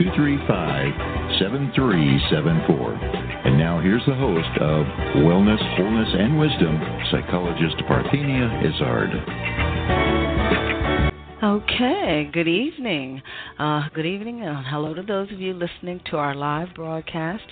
235 7374. And now here's the host of Wellness, Wholeness, and Wisdom, psychologist Parthenia Izzard. Okay, good evening. Uh, good evening, and hello to those of you listening to our live broadcast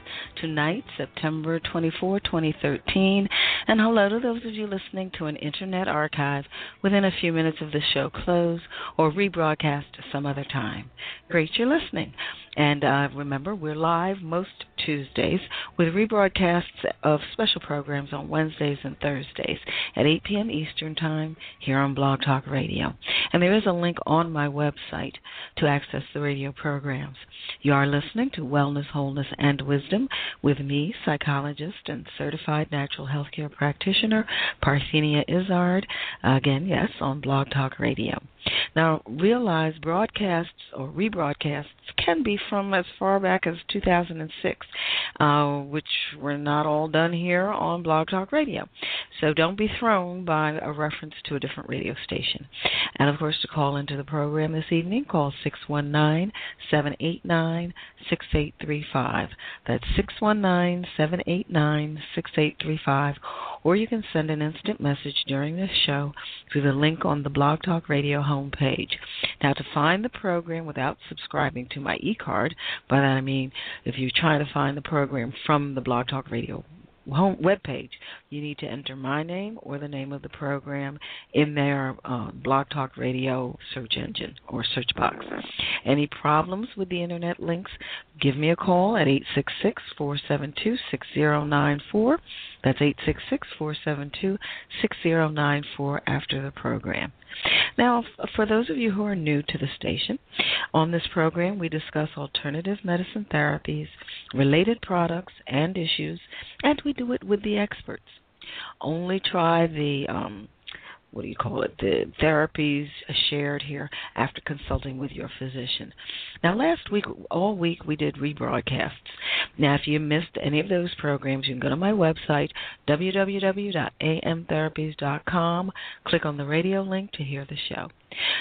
tonight, September 24, 2013. And hello to those of you listening to an internet archive within a few minutes of the show close or rebroadcast some other time. Great you're listening. And uh, remember, we're live most Tuesdays with rebroadcasts of special programs on Wednesdays and Thursdays at 8 p.m. Eastern Time here on Blog Talk Radio. And there is a link on my website to access the radio programs. You are listening to Wellness, Wholeness, and Wisdom with me, psychologist and certified natural healthcare practitioner Parthenia Izzard. Again, yes, on Blog Talk Radio. Now, realize broadcasts or rebroadcasts can be from as far back as 2006, uh, which were not all done here on Blog Talk Radio. So don't be thrown by a reference to a different radio station. And of course, to call into the program this evening, call 619 789 6835. That's 619 789 6835. Or you can send an instant message during this show through the link on the Blog Talk Radio homepage. Now, to find the program without subscribing to my e card, by that I mean if you're trying to find the program from the Blog Talk Radio home web page, you need to enter my name or the name of the program in their uh, Blog Talk Radio search engine or search box. Any problems with the internet links, give me a call at 866 472 6094. That's 866 472 6094 after the program. Now, for those of you who are new to the station, on this program we discuss alternative medicine therapies, related products, and issues, and we do it with the experts. Only try the um, what do you call it, the therapies shared here after consulting with your physician. Now, last week, all week, we did rebroadcasts. Now, if you missed any of those programs, you can go to my website, www.amtherapies.com, click on the radio link to hear the show.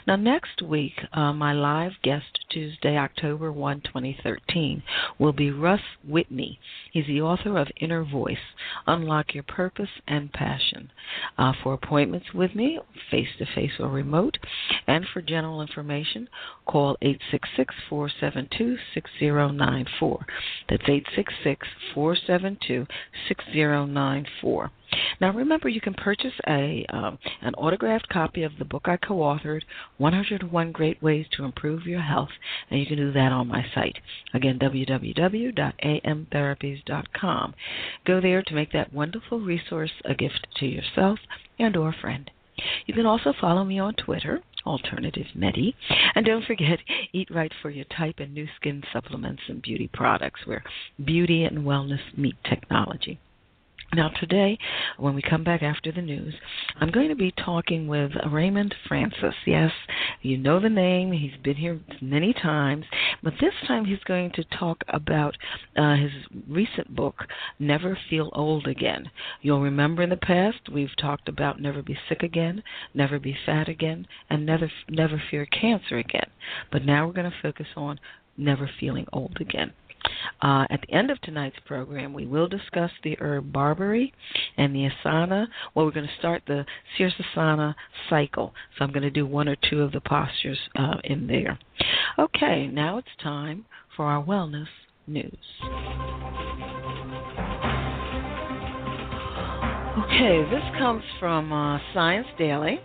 Now, next week, uh, my live guest, Tuesday, October 1, 2013, will be Russ Whitney. He's the author of Inner Voice Unlock Your Purpose and Passion. Uh, for appointments with me, face to face or remote, and for general information, call 866 472 6094. That's 866 472 6094. Now, remember, you can purchase a um, an autographed copy of the book I co-authored, 101 Great Ways to Improve Your Health, and you can do that on my site. Again, www.amtherapies.com. Go there to make that wonderful resource a gift to yourself and or a friend. You can also follow me on Twitter, Alternative Medi. And don't forget, eat right for your type and Nu Skin supplements and beauty products where beauty and wellness meet technology. Now, today, when we come back after the news, I'm going to be talking with Raymond Francis. Yes, you know the name, he's been here many times, but this time he's going to talk about uh, his recent book, Never Feel Old Again. You'll remember in the past we've talked about Never Be Sick Again, Never Be Fat Again, and Never, never Fear Cancer Again. But now we're going to focus on Never Feeling Old Again. Uh, at the end of tonight's program, we will discuss the herb barberry and the asana. Well, we're going to start the Sirsasana cycle, so I'm going to do one or two of the postures uh, in there. Okay, now it's time for our wellness news. Okay, this comes from uh, Science Daily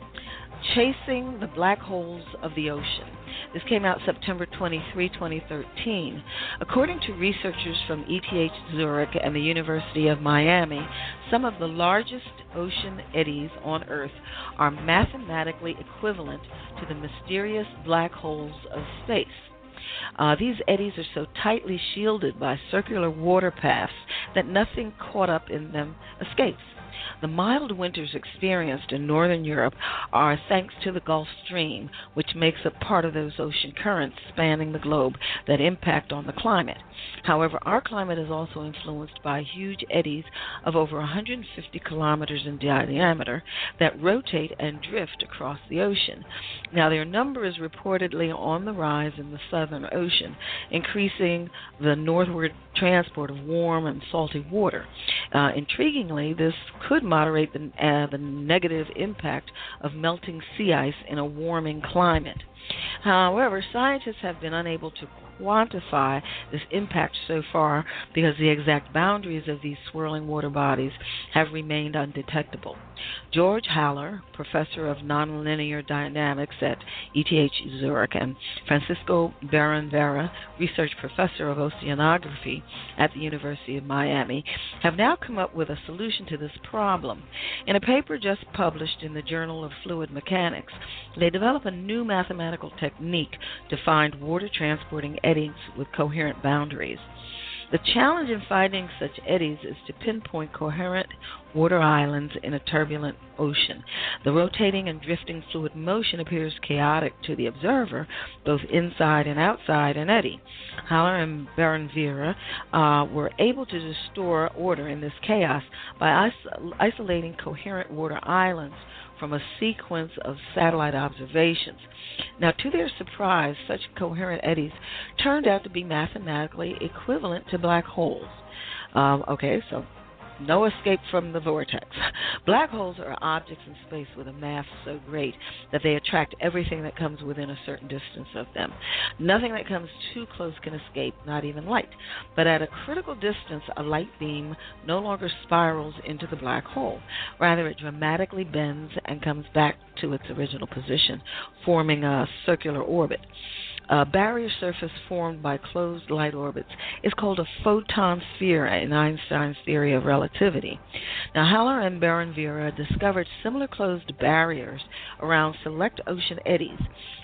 Chasing the Black Holes of the Ocean. This came out September 23, 2013. According to researchers from ETH Zurich and the University of Miami, some of the largest ocean eddies on Earth are mathematically equivalent to the mysterious black holes of space. Uh, these eddies are so tightly shielded by circular water paths that nothing caught up in them escapes. The mild winters experienced in northern Europe are thanks to the Gulf Stream, which makes up part of those ocean currents spanning the globe that impact on the climate. However, our climate is also influenced by huge eddies of over 150 kilometers in diameter that rotate and drift across the ocean. Now, their number is reportedly on the rise in the Southern Ocean, increasing the northward transport of warm and salty water. Uh, intriguingly, this could moderate the, uh, the negative impact of melting sea ice in a warming climate. However, scientists have been unable to quantify this impact so far because the exact boundaries of these swirling water bodies have remained undetectable. George Haller, professor of nonlinear dynamics at ETH Zurich, and Francisco Vera, research professor of oceanography at the University of Miami, have now come up with a solution to this problem. In a paper just published in the Journal of Fluid Mechanics, they develop a new mathematical technique to find water transporting eddies with coherent boundaries. The challenge in finding such eddies is to pinpoint coherent water islands in a turbulent ocean. The rotating and drifting fluid motion appears chaotic to the observer, both inside and outside an eddy. Haller and Beron-Vera uh, were able to restore order in this chaos by is- isolating coherent water islands from a sequence of satellite observations. Now, to their surprise, such coherent eddies turned out to be mathematically equivalent to black holes. Um, okay, so no escape from the vortex. Black holes are objects in space with a mass so great that they attract everything that comes within a certain distance of them. Nothing that comes too close can escape, not even light. But at a critical distance, a light beam no longer spirals into the black hole. Rather, it dramatically bends and comes back to its original position, forming a circular orbit. A barrier surface formed by closed light orbits is called a photon sphere in Einstein's theory of relativity. Now, Haller and Beron-Vera discovered similar closed barriers around select ocean eddies.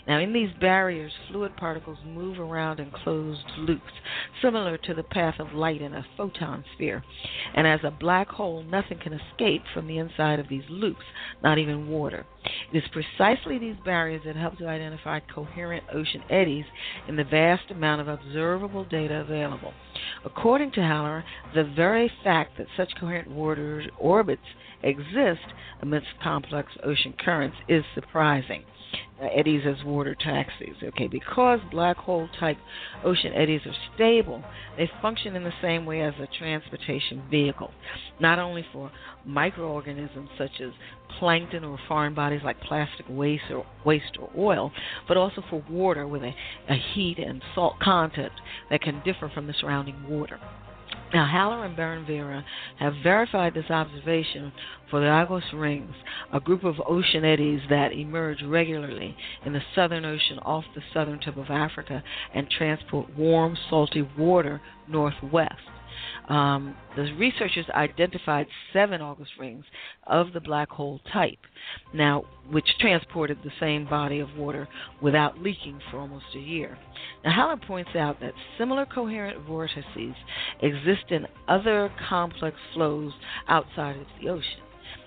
Now, in these barriers, fluid particles move around in closed loops, similar to the path of light in a photon sphere. And as a black hole, nothing can escape from the inside of these loops, not even water. It is precisely these barriers that help to identify coherent ocean eddies in the vast amount of observable data available. According to Haller, the very fact that such coherent water orbits exist amidst complex ocean currents is surprising uh, eddies as water taxis. Okay, because black hole type ocean eddies are stable, they function in the same way as a transportation vehicle, not only for microorganisms such as plankton or foreign bodies like plastic waste or waste or oil, but also for water with a, a heat and salt content that can differ from the surrounding water. Now, Haller and Beron-Vera have verified this observation for the Agulhas rings, a group of ocean eddies that emerge regularly in the Southern Ocean off the southern tip of Africa and transport warm, salty water northwest. Um, the researchers identified seven Agulhas rings of the black hole type, now which transported the same body of water without leaking for almost a year. Now, Haller points out that similar coherent vortices exist in other complex flows outside of the ocean.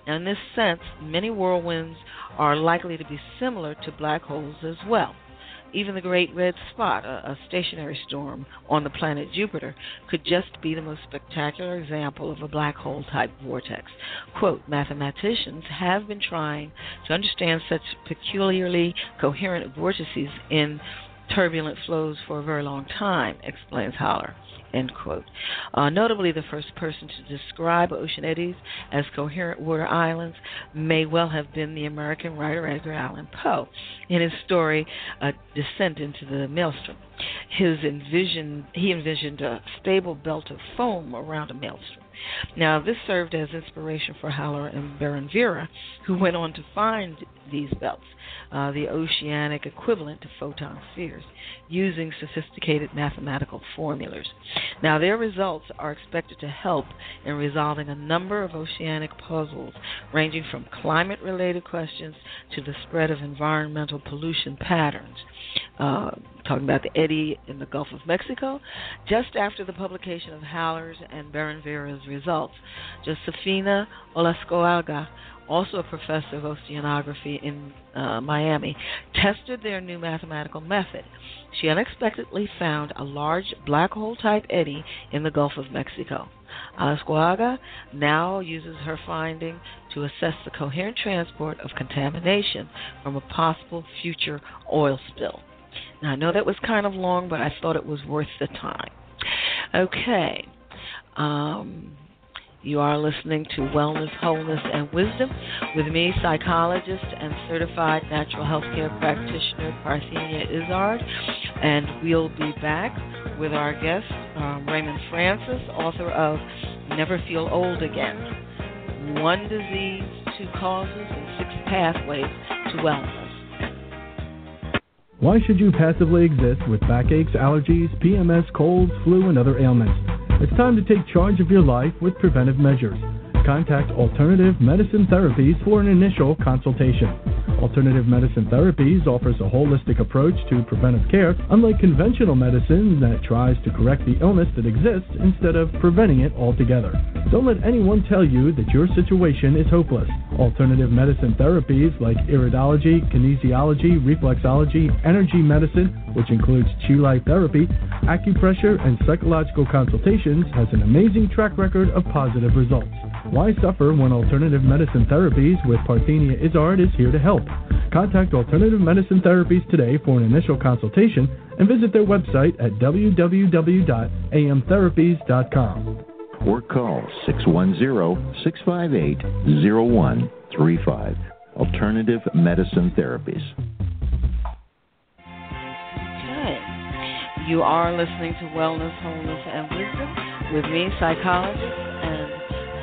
Now, in this sense, many whirlwinds are likely to be similar to black holes as well. Even the Great Red Spot, a, a, stationary storm on the planet Jupiter, could just be the most spectacular example of a black hole type vortex. Quote, mathematicians have been trying to understand such peculiarly coherent vortices in turbulent flows for a very long time, explains Haller. End quote. Uh, notably, the first person to describe ocean eddies as coherent water islands may well have been the American writer Edgar Allan Poe in his story uh, Descent into the Maelstrom. His envision, he envisioned a stable belt of foam around a maelstrom. Now, this served as inspiration for Haller and Beron-Vera, who went on to find these belts, uh, the oceanic equivalent to photon spheres, using sophisticated mathematical formulas. Now, their results are expected to help in resolving a number of oceanic puzzles, ranging from climate related questions to the spread of environmental pollution patterns. Uh, talking about the eddy in the Gulf of Mexico, just after the publication of Haller's and Beron-Vera's results. Josefina Olascoaga, also a professor of oceanography in uh, Miami, tested their new mathematical method. She unexpectedly found a large black hole type eddy in the Gulf of Mexico. Olascoaga now uses her finding to assess the coherent transport of contamination from a possible future oil spill. Now, I know that was kind of long, but I thought it was worth the time. Okay. Um, you are listening to Wellness, Wholeness, and Wisdom with me, psychologist and certified natural health care practitioner Parthenia Izzard. And we'll be back with our guest, um, Raymond Francis, author of Never Feel Old Again One Disease, Two Causes, and Six Pathways to Wellness. Why should you passively exist with backaches, allergies, PMS, colds, flu, and other ailments? It's time to take charge of your life with preventive measures. Contact Alternative Medicine Therapies for an initial consultation. Alternative Medicine Therapies offers a holistic approach to preventive care, unlike conventional medicine that tries to correct the illness that exists instead of preventing it altogether. Don't let anyone tell you that your situation is hopeless. Alternative medicine therapies like iridology, kinesiology, reflexology, energy medicine, which includes chi life therapy, acupressure, and psychological consultations, has an amazing track record of positive results. Why suffer when alternative medicine therapies with Parthenia Izzard is here to help? Contact Alternative Medicine Therapies today for an initial consultation and visit their website at www.amtherapies.com. Or call 610-658-0135. Alternative Medicine Therapies. Okay. You are listening to Wellness, Wholeness, and Wisdom with me, psychologist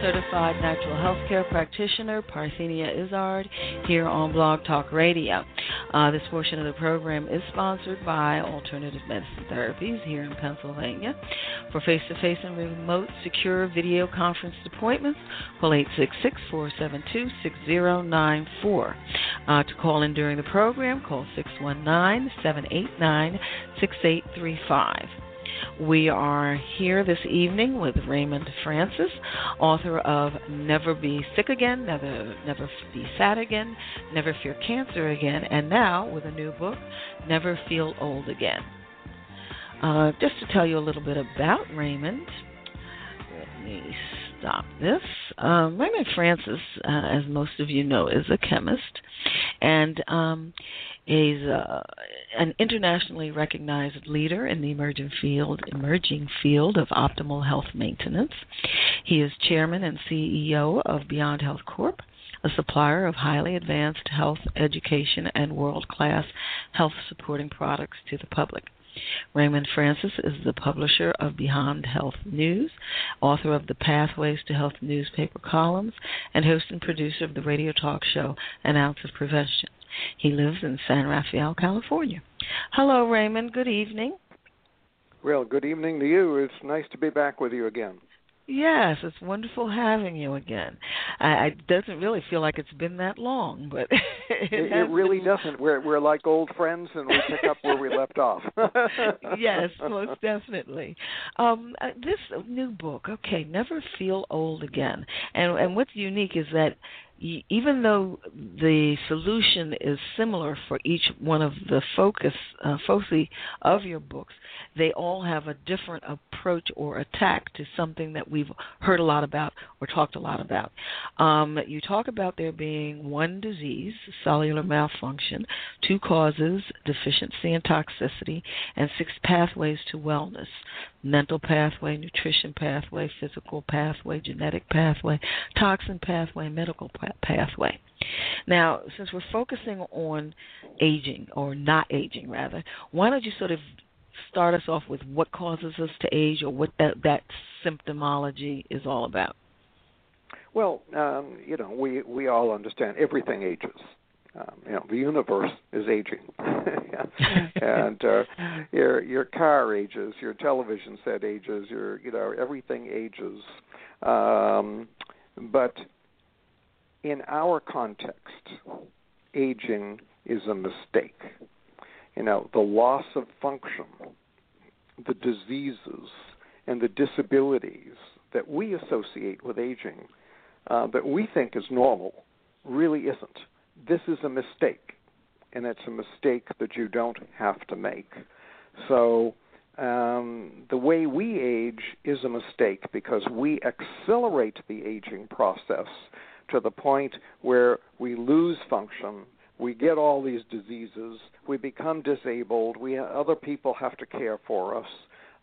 certified natural health care practitioner Parthenia Izzard here on Blog Talk Radio. Uh, this portion of the program is sponsored by Alternative Medicine Therapies here in Pennsylvania. For face to face and remote secure video conference appointments, call 866 472 6094. Uh, to call in during the program, call 619 789 6835. We are here this evening with Raymond Francis, author of Never Be Sick Again, Never Never Be Sad Again, Never Fear Cancer Again, and now with a new book, Never Feel Old Again. Uh, just to tell you a little bit about Raymond, let me stop this. Um, Raymond Francis, uh, as most of you know, is a chemist, and um, is uh, an internationally recognized leader in the emerging field, emerging field of optimal health maintenance. He is chairman and CEO of Beyond Health Corp, a supplier of highly advanced health education and world-class health supporting products to the public. Raymond Francis is the publisher of Beyond Health News, author of the Pathways to Health newspaper columns, and host and producer of the radio talk show An Ounce of Prevention. He lives in San Rafael, California. Hello, Raymond. Good evening. Well, good evening to you. It's nice to be back with you again. Yes, it's wonderful having you again. I, it doesn't really feel like it's been that long, but it, it, it really been... doesn't. We're we're like old friends, and we pick up where we left off. yes, most definitely. Um, uh, this new book, okay, never feel old again, and and what's unique is that even though the solution is similar for each one of the focus uh, foci of your books, they all have a different approach or attack to something that we've heard a lot about or talked a lot about. Um, you talk about there being one disease, cellular malfunction, two causes, deficiency and toxicity, and six pathways to wellness mental pathway, nutrition pathway, physical pathway, genetic pathway, toxin pathway, medical pathway. Now, since we're focusing on aging, or not aging rather, why don't you sort of start us off with what causes us to age or what that, that symptomology is all about? Well, um, you know, we, we all understand everything ages. Um, you know the universe is aging. And uh, your your car ages your television set ages your you know everything ages. Um, but in our context aging is a mistake you know, the loss of function, the diseases, and the disabilities that we associate with aging uh, that we think is normal really isn't. This is a mistake, and it's a mistake that you don't have to make. So, um, the way we age is a mistake because we accelerate the aging process to the point where we lose function, we get all these diseases, we become disabled, we other people have to care for us.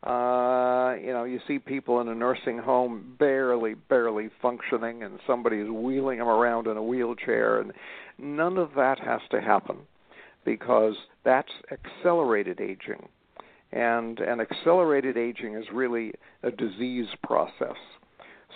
Uh, you know, you see people in a nursing home barely, barely functioning, and somebody is wheeling them around in a wheelchair, and none of that has to happen because that's accelerated aging, and and accelerated aging is really a disease process.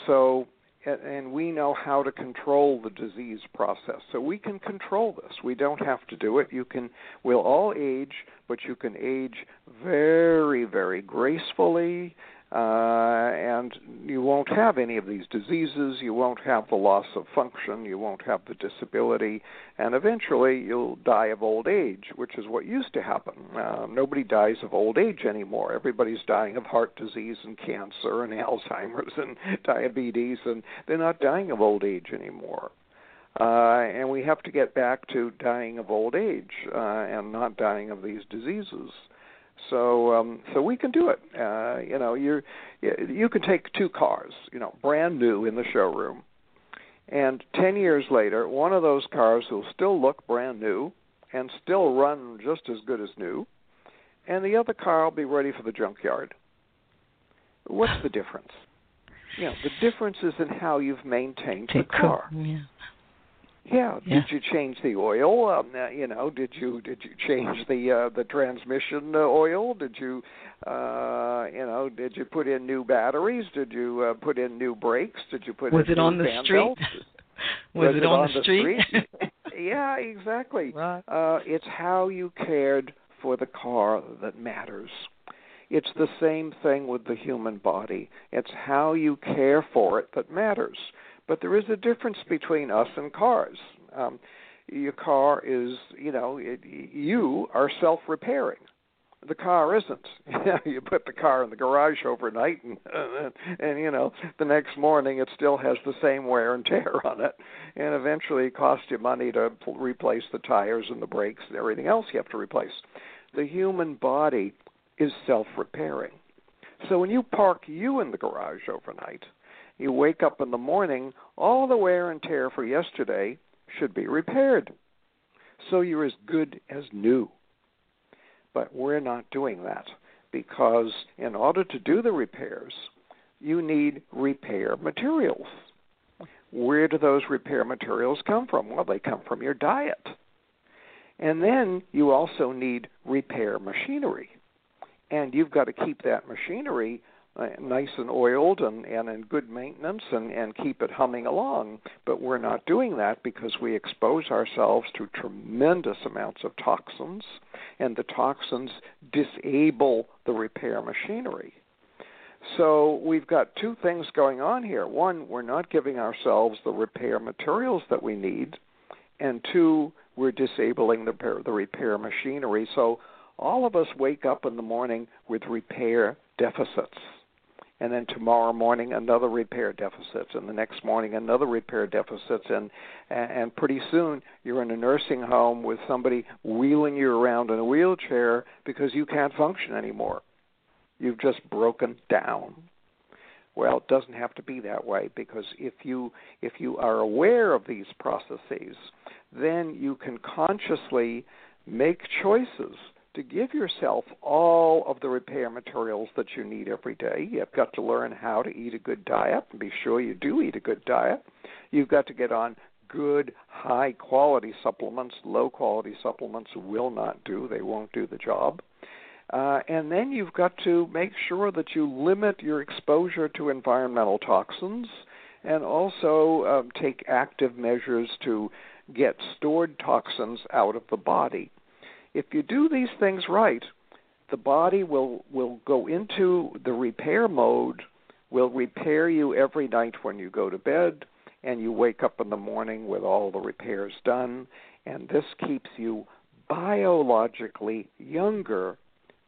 So and we know how to control the disease process. So we can control this. We don't have to do it. You can we'll all age, but you can age very very gracefully uh, and you won't have any of these diseases. You won't have the loss of function. You won't have the disability, and eventually you'll die of old age, which is what used to happen. Uh, nobody dies of old age anymore. Everybody's dying of heart disease and cancer and Alzheimer's and diabetes, and they're not dying of old age anymore. Uh, and we have to get back to dying of old age uh, and not dying of these diseases. So um, so we can do it. Uh, you know, you you can take two cars, you know, brand new in the showroom, and ten years later, one of those cars will still look brand new and still run just as good as new, and the other car will be ready for the junkyard. What's the difference? You know, the difference is in how you've maintained the car. Yeah. Yeah. Yeah. Did you change the oil? Um, uh, you know, did you did you change the uh, the transmission uh, oil? Did you uh, you know did you put in new batteries? Did you uh, put in new brakes? Did you put Was in it on the street? belts? Was, it on, the street? yeah, exactly. Right. Uh, it's how you cared for the car that matters. It's the same thing with the human body. It's how you care for it that matters. But there is a difference between us and cars. Um, your car is, you know, it, you are self-repairing. The car isn't. you put the car in the garage overnight, and, and and you know the next morning it still has the same wear and tear on it, and eventually it costs you money to replace the tires and the brakes and everything else you have to replace. The human body is self-repairing. So when you park you in the garage overnight, you wake up in the morning, all the wear and tear for yesterday should be repaired. So you're as good as new. But we're not doing that because in order to do the repairs, you need repair materials. Where do those repair materials come from? Well, they come from your diet. And then you also need repair machinery. And you've got to keep that machinery nice and oiled and, and in good maintenance and, and keep it humming along. But we're not doing that because we expose ourselves to tremendous amounts of toxins, and the toxins disable the repair machinery. So we've got two things going on here. One, we're not giving ourselves the repair materials that we need, and two, we're disabling the repair, the repair machinery. So all of us wake up in the morning with repair deficits and then tomorrow morning another repair deficit, and the next morning another repair deficit, and and pretty soon you're in a nursing home with somebody wheeling you around in a wheelchair because you can't function anymore. You've just broken down. Well, it doesn't have to be that way because if you if you are aware of these processes, then you can consciously make choices to give yourself all of the repair materials that you need every day. You've got to learn how to eat a good diet and be sure you do eat a good diet. You've got to get on good, high quality supplements. Low quality supplements will not do, they won't do the job. Uh, and then you've got to make sure that you limit your exposure to environmental toxins and also um, take active measures to get stored toxins out of the body if you do these things right, the body will will go into the repair mode, will repair you every night when you go to bed, and you wake up in the morning with all the repairs done, and this keeps you biologically younger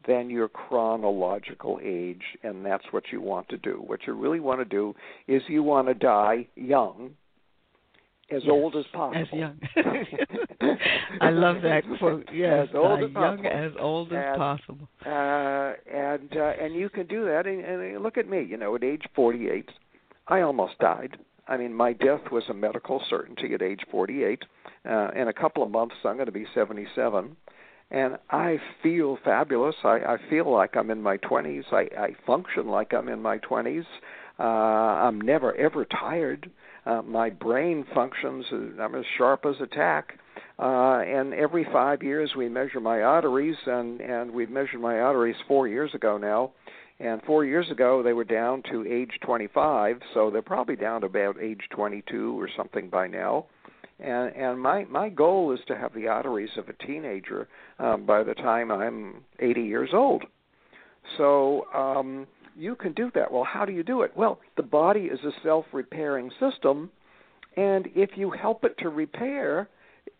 than your chronological age, and that's what you want to do. What you really want to do is you want to die young, as yes, old as possible. As young. I love that quote. Yes, as old uh, as young possible. as old as and, possible. Uh, and uh, and you can do that. And, and look at me. You know, at age 48, I almost died. I mean, my death was a medical certainty at age 48. Uh, in a couple of months, I'm going to be 77 and I feel fabulous. I, I feel like I'm in my 20s. I, I function like I'm in my 20s. Uh, I'm never ever tired. Uh, my brain functions. I'm as sharp as a tack. Uh, and every five years we measure my arteries, and and we've measured my arteries four years ago now. And four years ago they were down to age 25, so they're probably down to about age 22 or something by now and and my my goal is to have the arteries of a teenager um, by the time I'm 80 years old. So um, you can do that. Well, how do you do it? Well, the body is a self-repairing system, and if you help it to repair,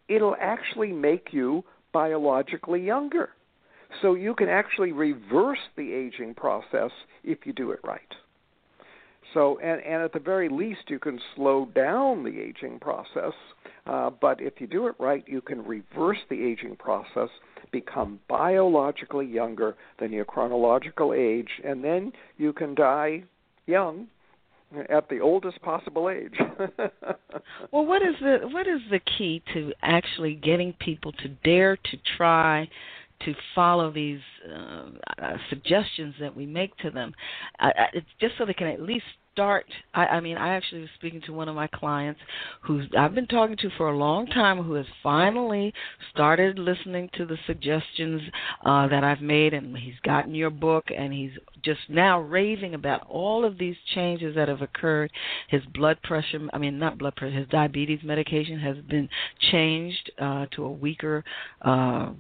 it'll actually make you biologically younger. So you can actually reverse the aging process if you do it right. So, and, and at the very least, you can slow down the aging process. Uh, but if you do it right, you can reverse the aging process, become biologically younger than your chronological age, and then you can die young at the oldest possible age. well, what is the what is the key to actually getting people to dare to try to follow these uh, uh, suggestions that we make to them? Uh, it's just so they can at least start I, I mean I actually was speaking to one of my clients who I've been talking to for a long time who has finally started listening to the suggestions uh that I've made and he's gotten your book and he's just now raving about all of these changes that have occurred. His blood pressure I mean not blood pressure his diabetes medication has been changed uh to a weaker uh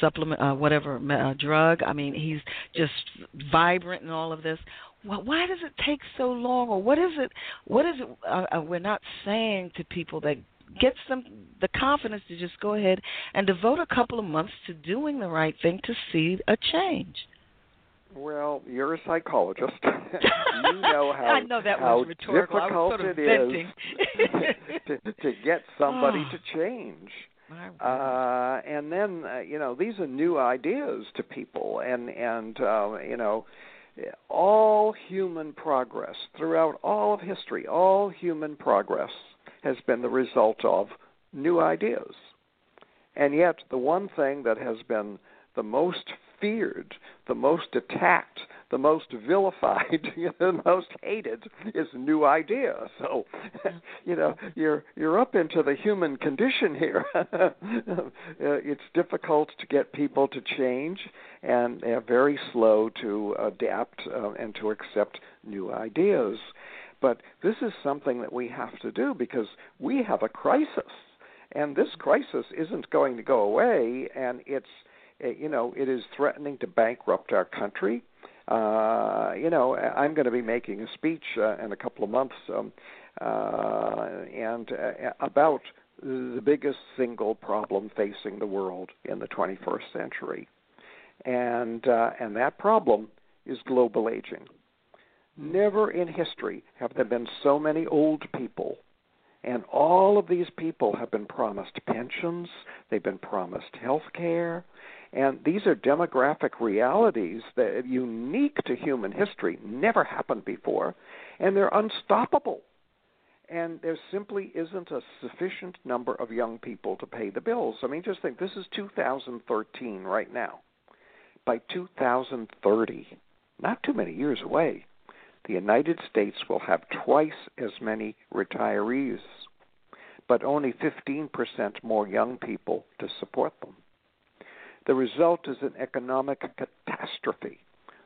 supplement uh whatever uh, drug. I mean he's just vibrant in all of this well, why does it take so long, or what is it? What is it? Uh, uh, we're not saying to people that gets them the confidence to just go ahead and devote a couple of months to doing the right thing to see a change. Well, you're a psychologist. you know how I know that how was rhetorical. difficult sort of it venting. to, to get somebody Oh. to change. Uh, and then uh, you know these are new ideas to people, and and uh, you know all human progress throughout all of history, all human progress has been the result of new ideas. And yet, the one thing that has been the most feared, the most attacked, the most vilified, the most hated is new idea. So, you know, you're you're up into the human condition here. Uh, it's difficult to get people to change, and they're very slow to adapt uh, and to accept new ideas. But this is something that we have to do because we have a crisis, and this crisis isn't going to go away, and it's you know it is threatening to bankrupt our country. Uh, you know, I'm going to be making a speech uh, in a couple of months, um, uh, and uh, about the biggest single problem facing the world in the 21st century, and uh, and that problem is global aging. Never in history have there been so many old people, and all of these people have been promised pensions, they've been promised health care, and these are demographic realities that are unique to human history, never happened before, and they're unstoppable. And there simply isn't a sufficient number of young people to pay the bills. I mean, just think this is 2013 right now. By 2030, not too many years away, the United States will have twice as many retirees, but only 15% more young people to support them. The result is an economic catastrophe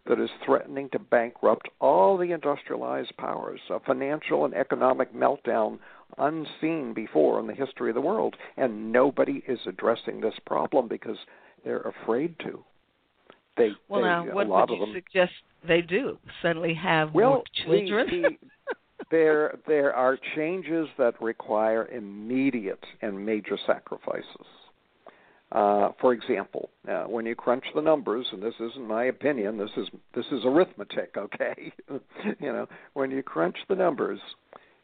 that is threatening to bankrupt all the industrialized powers, a financial and economic meltdown unseen before in the history of the world. And nobody is addressing this problem because they're afraid to. They, well, they, now, a what lot would you them, suggest they do? Suddenly have well, more children? The, the, there there are changes that require immediate and major sacrifices. Uh, for example, uh, when you crunch the numbers, and this isn't my opinion, this is this is arithmetic, okay? you know, when you crunch the numbers,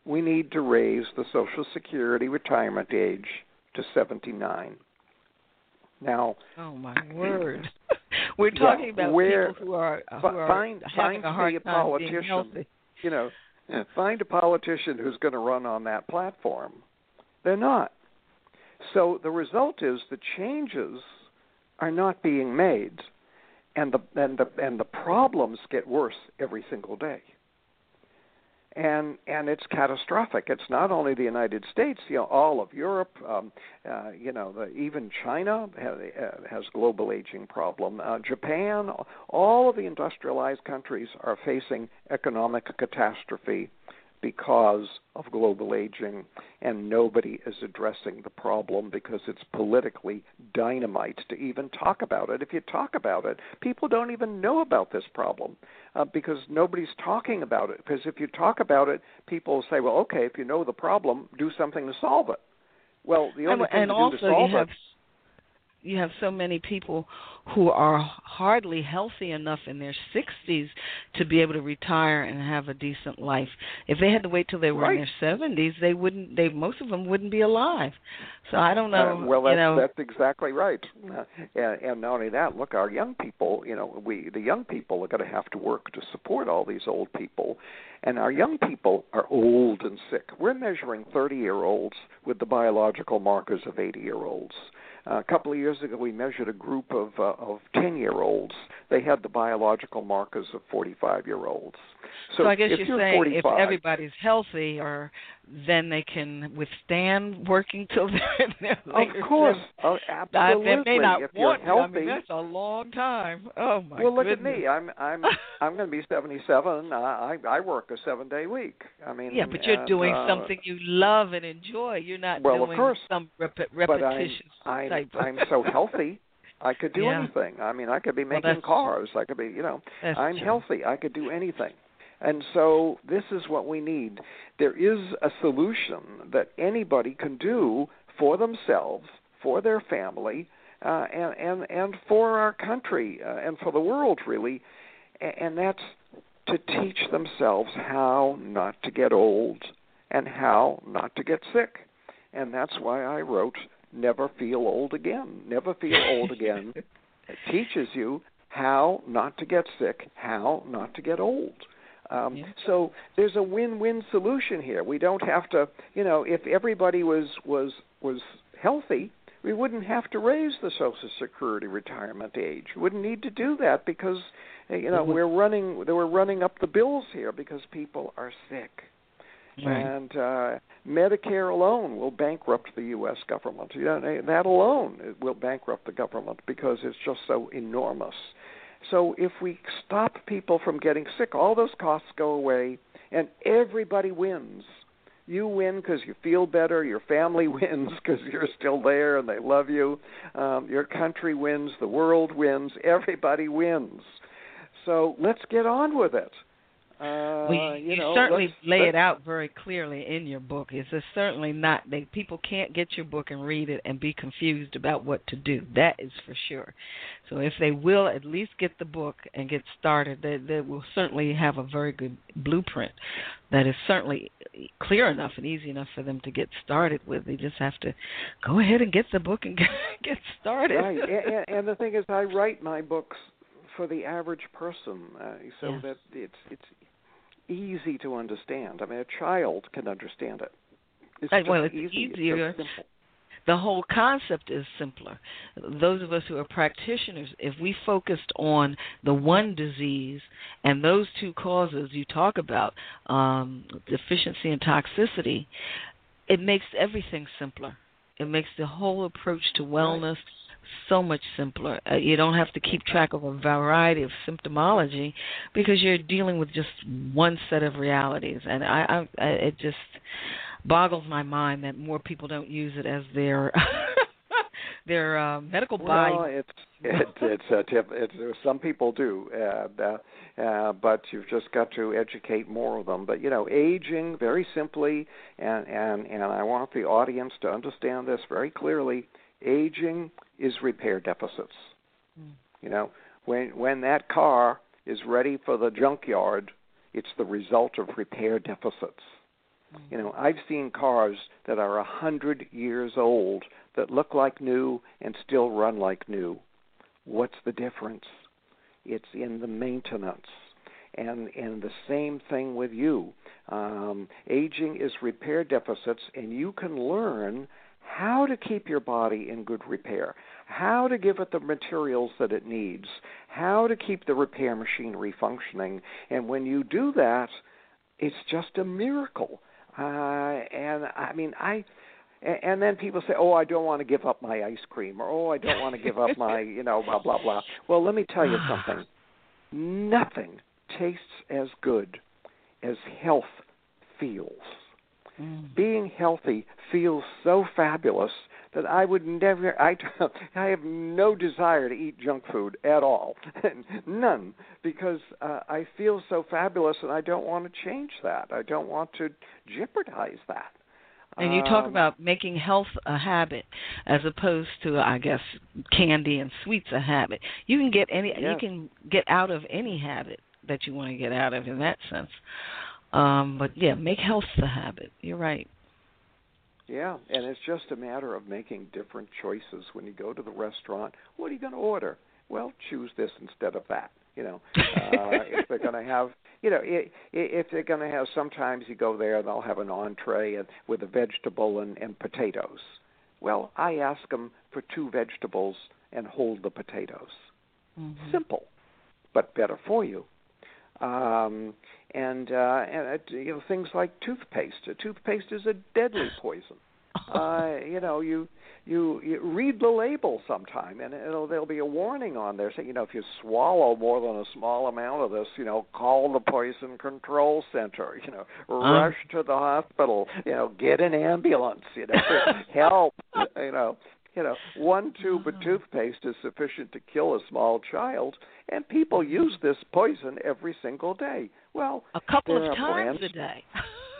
we need to raise the Social Security retirement age to 79. Now, oh my word, we're talking yeah, about where, people who are who are find, having find a hard time politician, being healthy. You know, find a politician who's going to run on that platform. They're not. So the result is the changes are not being made, and the and the and the problems get worse every single day and and it's catastrophic. It's not only the United States, you know, all of Europe, um, uh, you know, the, even China has, uh, has global aging problem. Uh, Japan, all of the industrialized countries are facing economic catastrophe because of global aging, and nobody is addressing the problem because it's politically dynamite to even talk about it. If you talk about it, people don't even know about this problem uh, because nobody's talking about it. Because if you talk about it, people will say, well, okay, if you know the problem, do something to solve it. Well, the only and, thing and to also do to solve you have it you have so many people who are hardly healthy enough in their 60s to be able to retire and have a decent life. If they had to wait till they were right. in their 70s, they wouldn't. They most of them wouldn't be alive. So I don't know. Uh, well, that's, you know, that's exactly right. Uh, and, and not only that, look, our young people. You know, we the young people are going to have to work to support all these old people, and our young people are old and sick. We're measuring 30-year-olds with the biological markers of 80-year-olds. Uh, a couple of years ago, we measured a group of uh, of 10 year olds. They had the biological markers of 45 year olds. So, I guess if you're, you're saying 45, if everybody's healthy, or then they can withstand working till they're in their later of course, oh, absolutely. Uh, they may not if want you're healthy, I mean, that's a long time. Oh my well, look goodness. at me. I'm I'm I'm going to be 77. I I work a seven day week. I mean, yeah, but you're and, doing uh, something you love and enjoy. You're not well, of doing course. some rep- but I'm I'm, I'm so healthy. I could do Yeah. anything. I mean, I could be making that's- cars. I could be, you know, I'm true. healthy. I could do anything. And so this is what we need. There is a solution that anybody can do for themselves, for their family, uh, and and and for our country uh, and for the world really, and that's to teach themselves how not to get old and how not to get sick. And that's why I wrote Never Feel Old Again. Never Feel Old Again. It teaches you how not to get sick, how not to get old. Um, Yeah. So there's a win-win solution here. We don't have to, you know, if everybody was was was healthy, we wouldn't have to raise the Social Security retirement age. We wouldn't need to do that because, uh, you know, Mhm. we're running we're running up the bills here because people are sick. Right. And uh, Medicare alone will bankrupt the U.S. government. You know, that alone it will bankrupt the government because it's just so enormous. So if we stop people from getting sick, all those costs go away, and everybody wins. You win because you feel better. Your family wins because you're still there and they love you. Um, your country wins. The world wins. Everybody wins. So let's get on with it. Uh, well, you, you, know, certainly let's- lay let's- it out very clearly in your book. It's certainly not they people can't get your book and read it and be confused about what to do. That is for sure. So if they will at least get the book and get started, they, they will certainly have a very good blueprint that is certainly clear enough and easy enough for them to get started with. They just have to go ahead and get the book and get, get started. right. And, and the thing is, I write my books for the average person, uh, so Yes. that it's it's easy to understand. I mean, a child can understand it. It's well, it's easy. Easier. simple. the whole concept is simpler. Those of us who are practitioners, if we focused on the one disease and those two causes you talk about, um, deficiency and toxicity, it makes everything simpler. It makes the whole approach to wellness so much simpler. Uh, you don't have to keep track of a variety of symptomology because you're dealing with just one set of realities, and I, I, I it just boggles my mind that more people don't use it as their their uh, medical Well, body. it's it's it's a tip. It's some people do, and, uh, uh, but you've just got to educate more of them. But you know, aging very simply, and and and I want the audience to understand this very clearly. Aging is repair deficits. Mm. You know, when when that car is ready for the junkyard, it's the result of repair deficits. Mm. You know, I've seen cars that are a hundred years old that look like new and still run like new. What's the difference? It's in the maintenance. And and the same thing with you. Um, aging is repair deficits, and you can learn how to keep your body in good repair, how to give it the materials that it needs, how to keep the repair machinery functioning. And when you do that, it's just a miracle. Uh, and I mean, I. And then people say, "Oh, I don't want to give up my ice cream," or "Oh, I don't want to give up my, you know, blah blah blah." Well, let me tell you something. Nothing tastes as good as health feels. Mm. Being healthy feels so fabulous that I would never I I have no desire to eat junk food at all. None because uh, I feel so fabulous and I don't want to change that. I don't want to jeopardize that. And you talk Um, about making health a habit as opposed to, I guess, candy and sweets a habit. You can get any, you can get out of any habit that you want to get out of in that sense. Um, but yeah, make health the habit. You're right. Yeah, and it's just a matter of making different choices when you go to the restaurant. What are you going to order? Well, choose this instead of that. You know, uh, if they're going to have, you know, i- i- if they're going to have, sometimes you go there and they'll have an entree and, with a vegetable and, and potatoes. Well, I ask them for two vegetables and hold the potatoes. Mhm. Simple, but better for you. Um, and uh, and uh, you know things like toothpaste. Uh, Toothpaste is a deadly poison. uh, you know, you you you read the label sometime, and it'll there'll be a warning on there saying, you know, if you swallow more than a small amount of this, you know, call the poison control center. You know, rush to the hospital. You know, get an ambulance. You know, help. You know. You know, one tube of toothpaste is sufficient to kill a small child, and people use this poison every single day. Well, A couple of times brands- a day.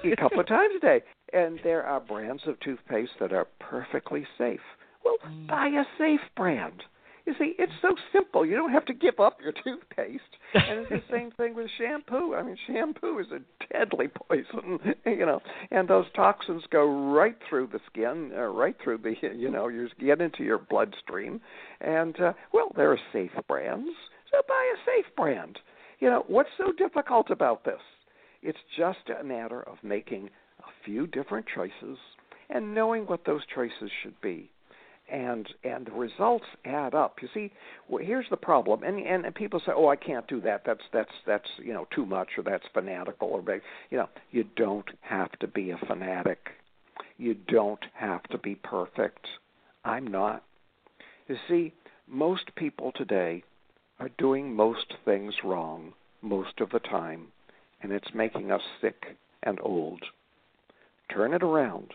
a couple of times a day. And there are brands of toothpaste that are perfectly safe. Well, Mm. buy a safe brand. You see, it's so simple. You don't have to give up your toothpaste. And it's the same thing with shampoo. I mean, shampoo is a deadly poison, you know, and those toxins go right through the skin, uh, right through the, you know, you get into your bloodstream. And, uh, well, there are safe brands, so buy a safe brand. You know, what's so difficult about this? It's just a matter of making a few different choices and knowing what those choices should be. And and the results add up. You see, well, here's the problem. And, and and people say, "Oh, I can't do that. That's that's that's you know too much, or that's fanatical, or big." You know, you don't have to be a fanatic. You don't have to be perfect. I'm not. You see, most people today are doing most things wrong most of the time, and it's making us sick and old. Turn it around.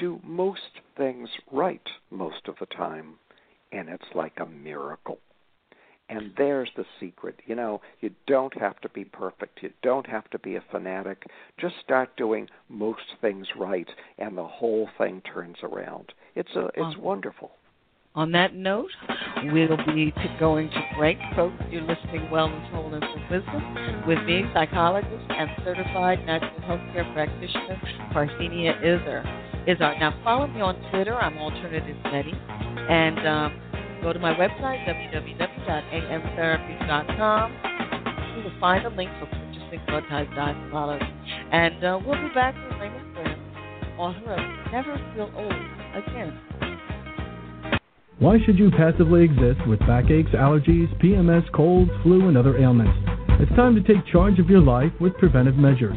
Do most things right most of the time, and it's like a miracle. And there's the secret. You know, you don't have to be perfect. You don't have to be a fanatic. Just start doing most things right, and the whole thing turns around. It's a, it's Wow. wonderful. On that note, we'll be going to break. Folks, you're listening Wellness, Wholeness, and Wisdom with me, psychologist and certified natural healthcare practitioner, Parthenia Izzard. Izzard. Now, follow me on Twitter. I'm Alternative Betty. And um, go to my website, www.amtherapies.com. You will find a link for purchasing blood type diet products. And uh, we'll be back with Raymond Graham, author of Never Feel Old Again. Why should you passively exist with backaches, allergies, PMS, colds, flu, and other ailments? It's time to take charge of your life with preventive measures.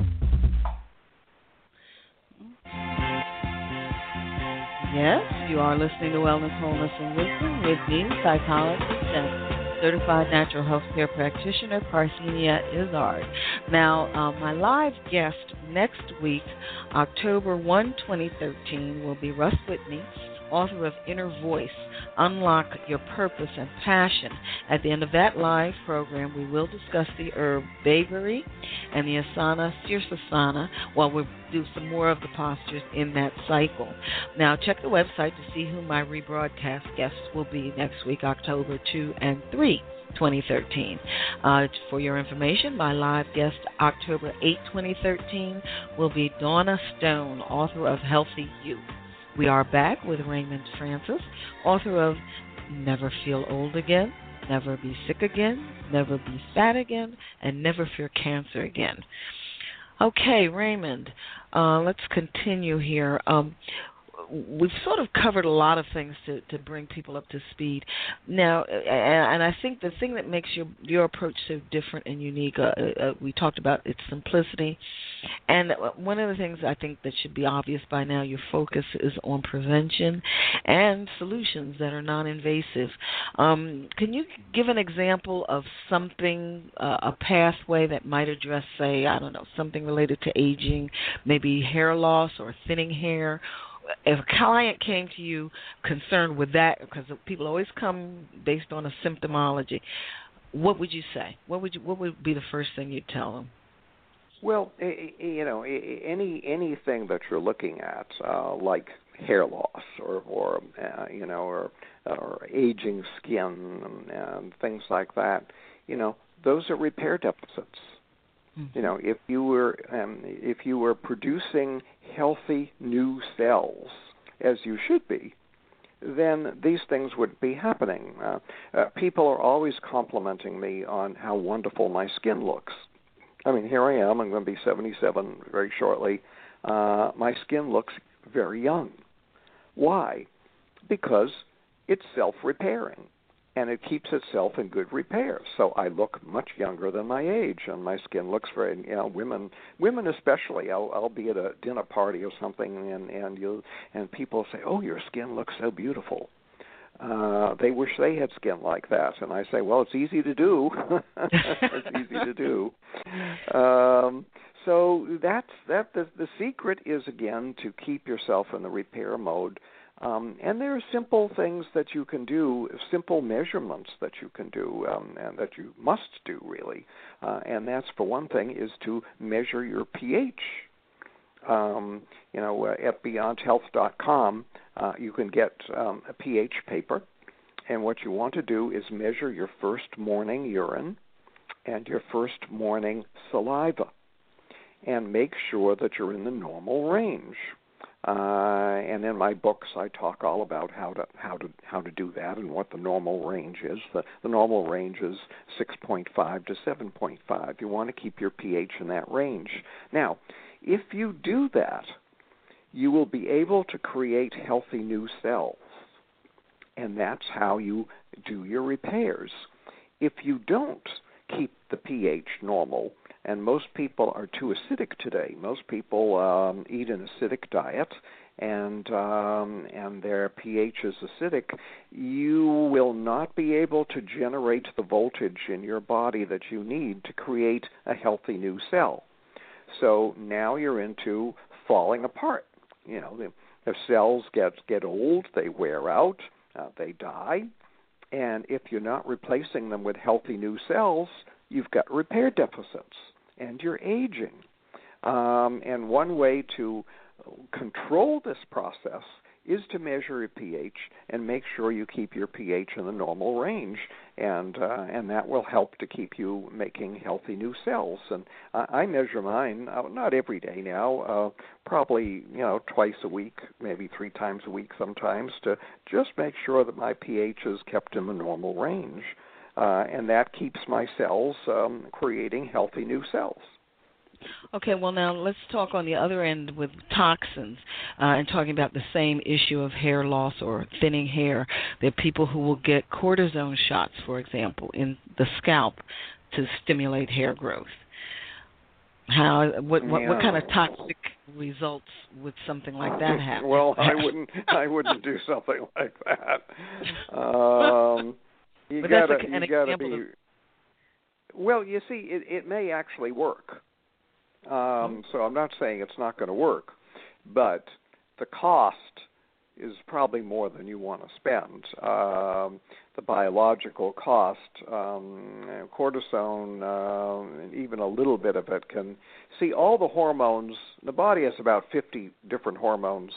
Yes, you are listening to Wellness, Wholeness, and Wisdom with me, psychologist and certified natural health care practitioner, Parthenia Izzard. Now, uh, my live guest next week, October 1, 2013, will be Russ Whitney, author of Inner Voice Unlock Your Purpose and Passion. At the end of that live program, we will discuss the herb bayberry and the asana sirsasana while we do some more of the postures in that cycle. Now, check the website to see who my rebroadcast guests will be next week, October 2 and 3. 2013. Uh, for your information, my live guest October 8, 2013 will be Donna Stone, author of Healthy Youth. We are back with Raymond Francis, author of Never Feel Old Again, Never Be Sick Again, Never Be Fat Again, and Never Fear Cancer Again. Okay, Raymond, uh, let's continue here. Um, we've sort of covered a lot of things to, to bring people up to speed. Now, and I think the thing that makes your your approach so different and unique, uh, uh, we talked about its simplicity, and one of the things I think that should be obvious by now, your focus is on prevention and solutions that are non-invasive. Um, can you give an example of something, uh, a pathway that might address, say, I don't know, something related to aging, maybe hair loss or thinning hair? If a client came to you concerned with that, because people always come based on a symptomology, what would you say? What would you, what would be the first thing you'd tell them? Well, you know, any anything that you're looking at, uh, like hair loss or or uh, you know or or aging skin and, and things like that, you know, those are repair deficits. Mm-hmm. You know, if you were um, if you were producing healthy new cells as you should be, then these things would be happening. Uh, uh, people are always complimenting me on how wonderful my skin looks. I mean, here I am. I'm going to be 77 very shortly. Uh, my skin looks very young. Why? Because it's self-repairing and it keeps itself in good repair. So I look much younger than my age, and my skin looks very. You know, women, women especially. I'll, I'll be at a dinner party or something, and and you and people say, "Oh, your skin looks so beautiful." Uh, they wish they had skin like that, and I say, "Well, it's easy to do. it's easy to do." Um, so that's that. The, the secret is again to keep yourself in the repair mode um, and there are simple things that you can do, simple measurements that you can do, um, and that you must do really. Uh, and that's for one thing is to measure your pH. Um, you know, uh, at BeyondHealth.com, uh, you can get um, a pH paper, and what you want to do is measure your first morning urine and your first morning saliva, and make sure that you're in the normal range. Uh, and in my books, I talk all about how to how to how to do that and what the normal range is. The the normal range is 6.5 to 7.5. You want to keep your pH in that range. Now, if you do that, you will be able to create healthy new cells, and that's how you do your repairs. If you don't keep the pH normal, and most people are too acidic today. Most people um, eat an acidic diet, and um, and their pH is acidic. You will not be able to generate the voltage in your body that you need to create a healthy new cell. So now you're into falling apart. You know, the, the cells get get old, they wear out, uh, they die, and if you're not replacing them with healthy new cells, you've got repair deficits and you're aging. Um, and one way to control this process is to measure your pH and make sure you keep your pH in the normal range, and uh, and that will help to keep you making healthy new cells. And uh, I measure mine uh, not every day now, uh, probably you know twice a week, maybe three times a week sometimes, to just make sure that my pH is kept in the normal range. uh, and that keeps my cells um, creating healthy new cells. Okay, well now let's talk on the other end with toxins uh, and talking about the same issue of hair loss or thinning hair. There are people who will get cortisone shots, for example, in the scalp to stimulate hair growth. How what what, yeah. what kind of toxic results would something like that have? well, I wouldn't I wouldn't do something like that. Um, you But gotta that's a- an you gotta example be. of- Well, you see, it it may actually work. Um, so I'm not saying it's not going to work, but the cost is probably more than you want to spend. Um, the biological cost, um, cortisone, uh, even a little bit of it can see all the hormones. The body has about 50 different hormones,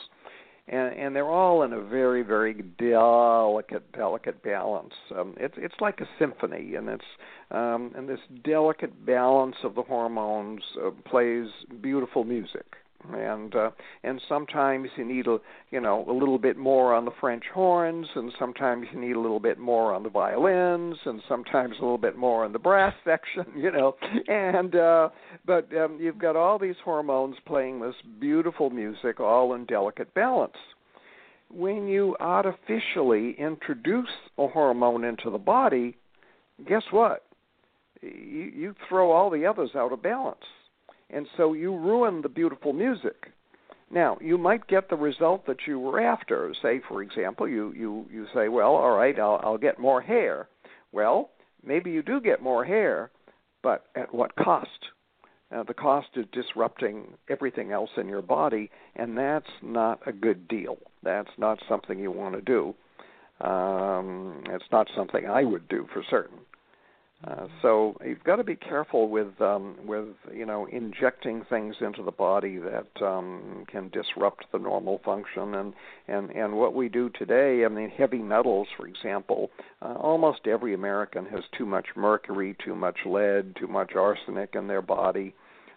and, and they're all in a very, very delicate, delicate balance. Um, it's it's like a symphony, and it's um, and this delicate balance of the hormones uh, plays beautiful music and uh, and sometimes you need a you know a little bit more on the French horns, and sometimes you need a little bit more on the violins, and sometimes a little bit more on the brass section, you know. And uh, but um, you've got all these hormones playing this beautiful music, all in delicate balance. When you artificially introduce a hormone into the body, guess what? You, you throw all the others out of balance and so you ruin the beautiful music. Now, you might get the result that you were after. Say, for example, you you you say, "Well, all right, I'll I'll get more hair." Well, maybe you do get more hair, but at what cost? Uh, the cost is disrupting everything else in your body, and that's not a good deal. That's not something you want to do. Um, it's not something I would do for certain. Uh, so you've got to be careful with um, with you know injecting things into the body that um, can disrupt the normal function and and and what we do today. I mean, heavy metals, for example. Uh, almost every American has too much mercury, too much lead, too much arsenic in their body,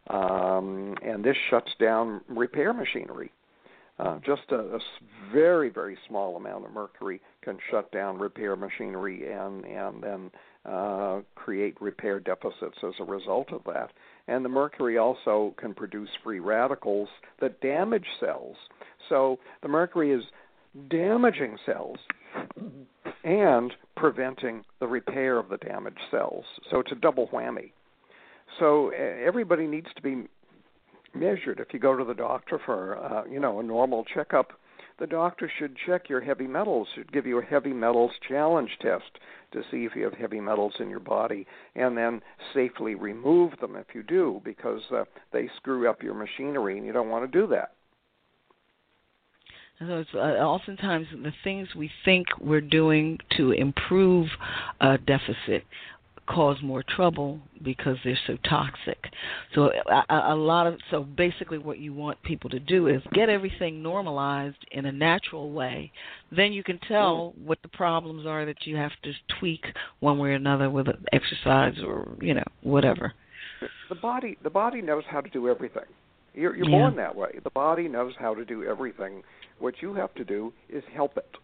um, and this shuts down repair machinery. Uh, just a, a very very small amount of mercury can shut down repair machinery and and then uh, create repair deficits as a result of that. And the mercury also can produce free radicals that damage cells. So the mercury is damaging cells and preventing the repair of the damaged cells. So it's a double whammy. So everybody needs to be measured. If you go to the doctor for uh, you know a normal checkup, the doctor should check your heavy metals. Should give you a heavy metals challenge test to see if you have heavy metals in your body, and then safely remove them if you do, because uh, they screw up your machinery, and you don't want to do that. So it's uh, oftentimes the things we think we're doing to improve a deficit cause more trouble because they're so toxic. So a, a lot of so basically what you want people to do is get everything normalized in a natural way. Then you can tell Mm. what the problems are that you have to tweak one way or another with exercise or you know whatever. The body, the body knows how to do everything. You're, you're Yeah. born that way. The body knows how to do everything. What you have to do is help it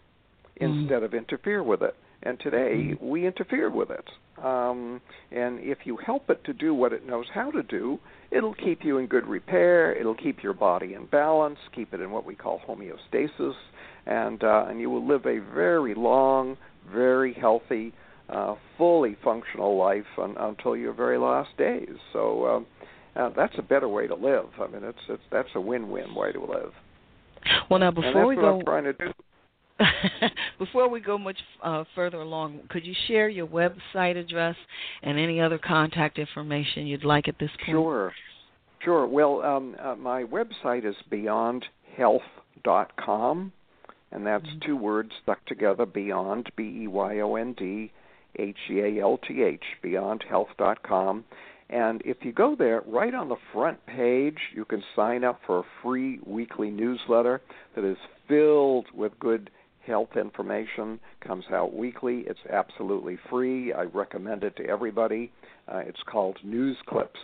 Mm. instead of interfere with it. And today we interfere with it. Um, and if you help it to do what it knows how to do, it'll keep you in good repair. It'll keep your body in balance, keep it in what we call homeostasis, and uh, and you will live a very long, very healthy, uh, fully functional life un- until your very last days. So um, uh, that's a better way to live. I mean, it's it's that's a win-win way to live. Well, now before that's we what go I'm trying to do. Before we go much uh, further along, could you share your website address and any other contact information you'd like at this point? Sure, sure. Well, um, uh, my website is beyondhealth.com, and that's Mm-hmm. two words stuck together: Beyond, B E Y O N D, H E A L T H, beyondhealth.com. And if you go there, right on the front page, you can sign up for a free weekly newsletter that is filled with good health information. Comes out weekly. It's absolutely free. I recommend it to everybody. Uh, it's called News Clips.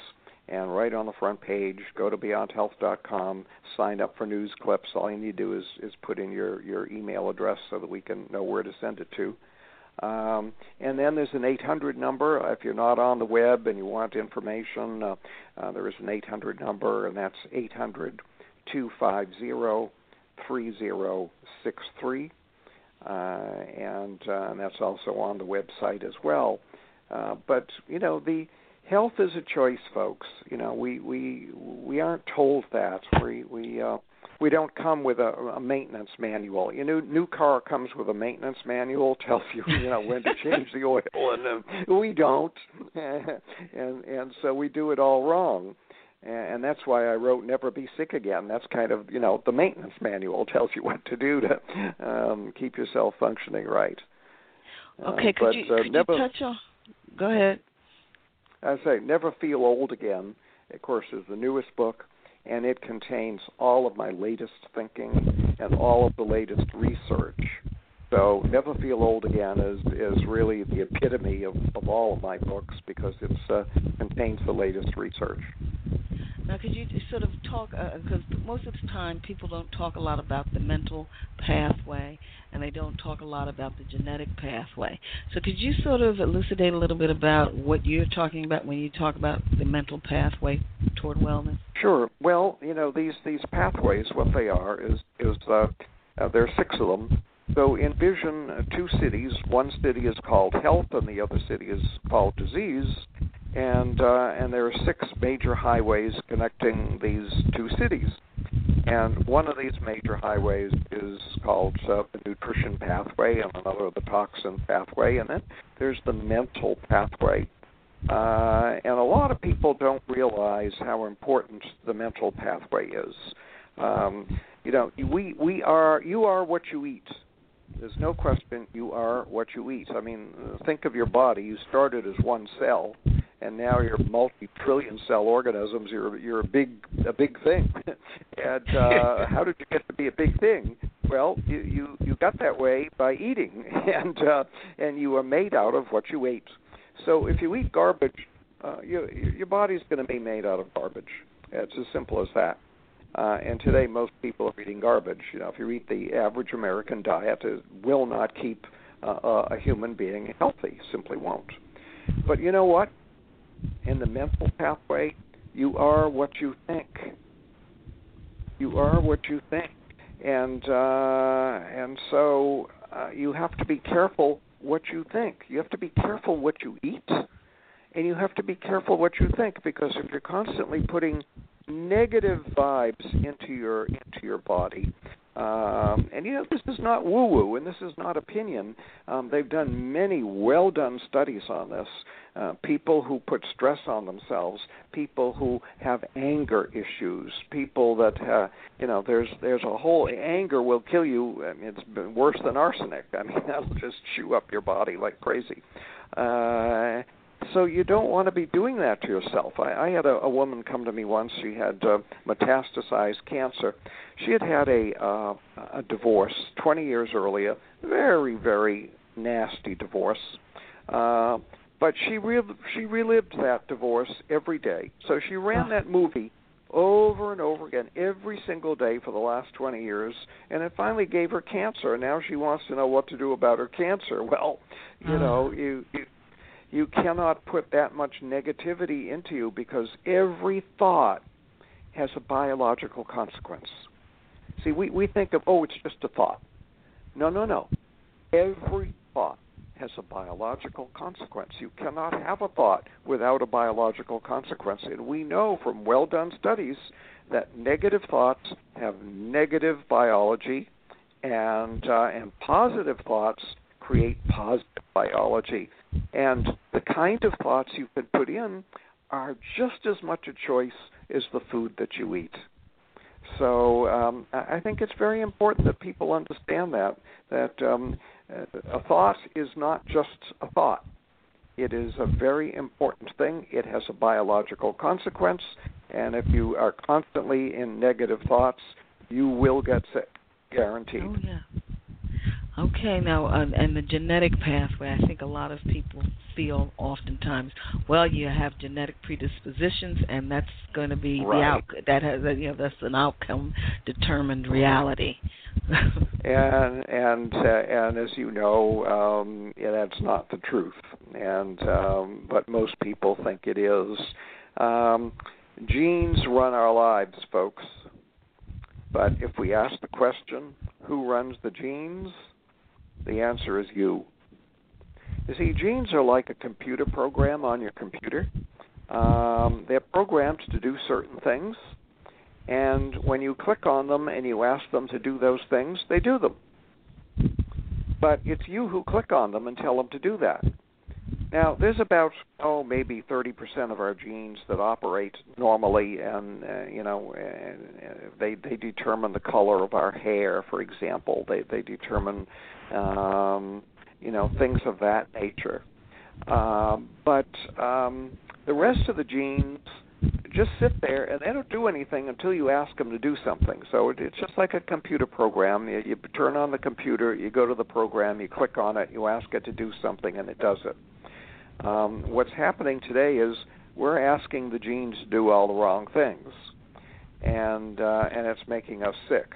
And right on the front page, go to beyondhealth.com, sign up for news clips. All you need to do is, is put in your, your email address so that we can know where to send it to. Um, and then there's an 800 number. If you're not on the web and you want information, uh, uh, there is an 800 number, and that's 800 250 3063. Uh, and, uh, and that's also on the website as well. Uh, but you know the health is a choice, folks. You know we we we aren't told that. We we uh, we don't come with a, a maintenance manual. You know, new car comes with a maintenance manual, tells you you know when to change the oil, and uh, we don't, and and so we do it all wrong. And that's why I wrote "Never Be Sick Again." That's kind of you know the maintenance manual tells you what to do to um, keep yourself functioning right. Okay, uh, could, but, you, uh, could never, you touch on? Go ahead. I say, never feel old again. Of course, is the newest book and it contains all of my latest thinking and all of the latest research. So, Never Feel Old Again is is really the epitome of, of all of my books because it uh, contains the latest research. Now, could you sort of talk, because uh, most of the time people don't talk a lot about the mental pathway and they don't talk a lot about the genetic pathway. So, could you sort of elucidate a little bit about what you're talking about when you talk about the mental pathway toward wellness? Sure. Well, you know, these, these pathways, what they are is, is uh, uh, there are six of them. So envision two cities. One city is called health, and the other city is called disease and uh, and there are six major highways connecting these two cities. And one of these major highways is called uh, the nutrition pathway, and another the toxin pathway, and then there's the mental pathway. Uh, and a lot of people don't realize how important the mental pathway is. Um, you know, we we are you are what you eat. There's no question you are what you eat. I mean, think of your body. You started as one cell, and now you're multi-trillion cell organisms. You're you're a big a big thing. and uh, how did you get to be a big thing? Well, you you you got that way by eating, and uh, and you are made out of what you ate. So if you eat garbage, uh, you, your body's going to be made out of garbage. It's as simple as that. Uh, and today, most people are eating garbage. You know, if you eat the average American diet, it will not keep uh, a human being healthy. Simply won't. But you know what? in the mental pathway, you are what you think. You are what you think, and uh, and so uh, you have to be careful what you think. You have to be careful what you eat, and you have to be careful what you think because if you're constantly putting negative vibes into your into your body, um, and you know, this is not woo woo and this is not opinion. Um, they've done many well done studies on this. Uh, people who put stress on themselves, people who have anger issues, people that uh, you know, there's there's a whole anger will kill you. I mean, it's worse than arsenic. I mean, that'll just chew up your body like crazy. Uh, so you don't want to be doing that to yourself. I, I had a, a woman come to me once. She had uh, metastasized cancer. She had had a uh, a divorce 20 years earlier, very very nasty divorce. Uh, but she re- she relived that divorce every day. So she ran that movie over and over again every single day for the last 20 years and it finally gave her cancer and now she wants to know what to do about her cancer well you know you, you you cannot put that much negativity into you because every thought has a biological consequence. See, we, we think of, oh, it's just a thought. No, no, no. Every thought has a biological consequence. You cannot have a thought without a biological consequence. And we know from well done studies that negative thoughts have negative biology, and, uh, and positive thoughts create positive biology. And the kind of thoughts you can put in are just as much a choice as the food that you eat. So um, I think it's very important that people understand that that um, a thought is not just a thought. It is a very important thing. It has a biological consequence, and if you are constantly in negative thoughts, you will get sick, guaranteed. Oh yeah. Okay, now uh, and the genetic pathway. I think a lot of people feel oftentimes, well, you have genetic predispositions, and that's going to be right. the out that has you know that's an outcome determined reality. and and uh, and as you know, um, yeah, that's not the truth. And um, but most people think it is. Um, genes run our lives, folks. But if we ask the question, who runs the genes? The answer is you. You see, genes are like a computer program on your computer. Um, they're programmed to do certain things, and when you click on them and you ask them to do those things, they do them. But it's you who click on them and tell them to do that. Now, there's about oh maybe 30% of our genes that operate normally, and uh, you know uh, they they determine the color of our hair, for example. They they determine um, you know things of that nature. Um, but um, the rest of the genes just sit there and they don't do anything until you ask them to do something. So it's just like a computer program. You, you turn on the computer, you go to the program, you click on it, you ask it to do something, and it does it. Um, what's happening today is we're asking the genes to do all the wrong things, and uh, and it's making us sick.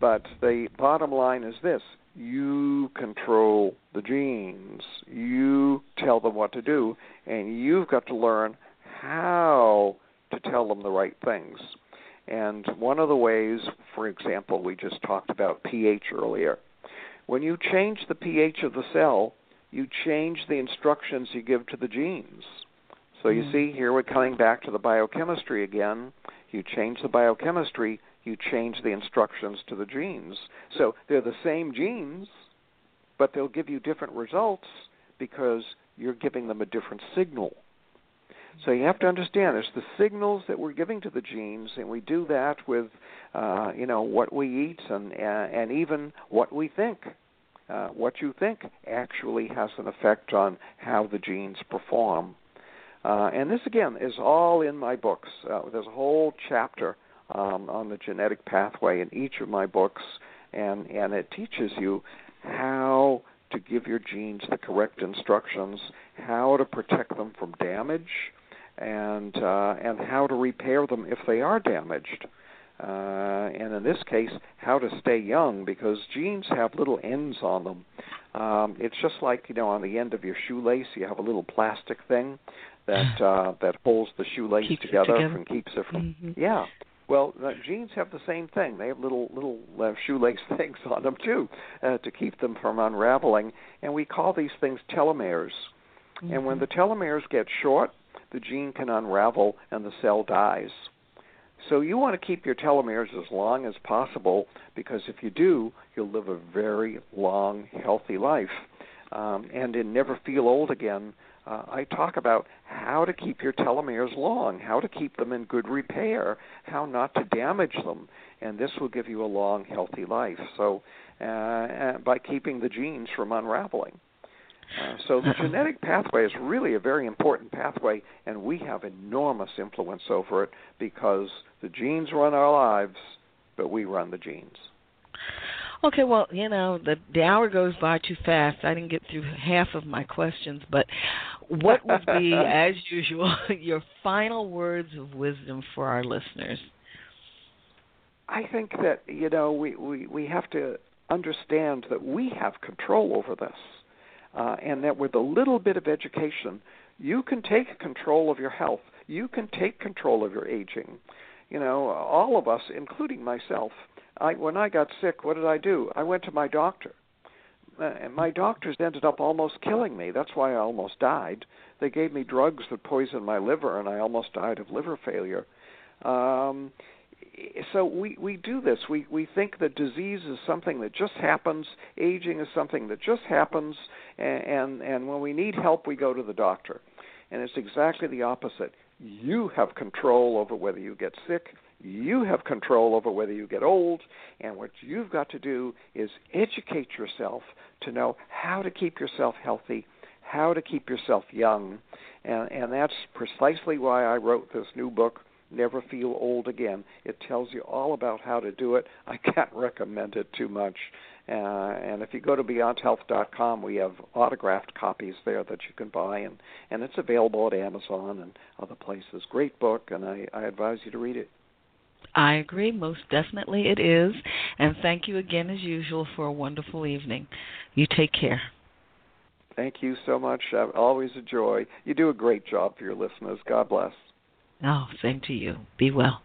But the bottom line is this: you control the genes. You tell them what to do, and you've got to learn how to tell them the right things. And one of the ways, for example, we just talked about pH earlier. When you change the pH of the cell, you change the instructions you give to the genes. So you mm. see, here we're coming back to the biochemistry again. You change the biochemistry, you change the instructions to the genes. So they're the same genes, but they'll give you different results because you're giving them a different signal. So you have to understand it's the signals that we're giving to the genes, and we do that with, uh, you know, what we eat and and even what we think. Uh, what you think actually has an effect on how the genes perform. Uh, and this again is all in my books. Uh, there's a whole chapter um, on the genetic pathway in each of my books, and and it teaches you how to give your genes the correct instructions, how to protect them from damage, and uh, and how to repair them if they are damaged. Uh, and in this case, how to stay young because genes have little ends on them. Um, it's just like you know on the end of your shoelace, you have a little plastic thing that uh, that holds the shoelace together, together, and keeps it from mm-hmm. yeah. Well, uh, genes have the same thing. They have little little uh, shoelace things on them too uh, to keep them from unraveling, and we call these things telomeres. Mm-hmm. And when mm-hmm. the telomeres get short, the gene can unravel and the cell dies. So you want to keep your telomeres as long as possible because if you do, you'll live a very long, healthy life. Um, and in Never Feel Old Again, uh, I talk about how to keep your telomeres long, how to keep them in good repair, how not to damage them, and this will give you a long, healthy life. So, uh, uh by keeping the genes from unraveling. Uh, so the genetic pathway is really a very important pathway, and we have enormous influence over it because the genes run our lives, but we run the genes. Okay, well, you know, the the hour goes by too fast. I didn't get through half of my questions, but what would be, as usual, your final words of wisdom for our listeners? I think that you know we we we have to understand that we have control over this uh, and that with a little bit of education, you can take control of your health. You can take control of your aging. You know, all of us, including myself. I, when I got sick, what did I do? I went to my doctor. Uh, and my doctors ended up almost killing me. That's why I almost died. They gave me drugs that poisoned my liver, and I almost died of liver failure. Um, so we we do this. We we think that disease is something that just happens. Aging is something that just happens, and and, and when we need help, we go to the doctor. And it's exactly the opposite. You have control over whether you get sick. You have control over whether you get old, and what you've got to do is educate yourself to know how to keep yourself healthy, how to keep yourself young, and and that's precisely why I wrote this new book Never Feel Old Again. It tells you all about how to do it. I can't recommend it too much. Uh, and if you go to beyondhealth.com, we have autographed copies there that you can buy, and, and it's available at Amazon and other places. Great book, and I, I advise you to read it. I agree. Most definitely it is. And thank you again, as usual, for a wonderful evening. You take care. Thank you so much. Uh, always a joy. You do a great job for your listeners. God bless. Oh, same to you. Be well.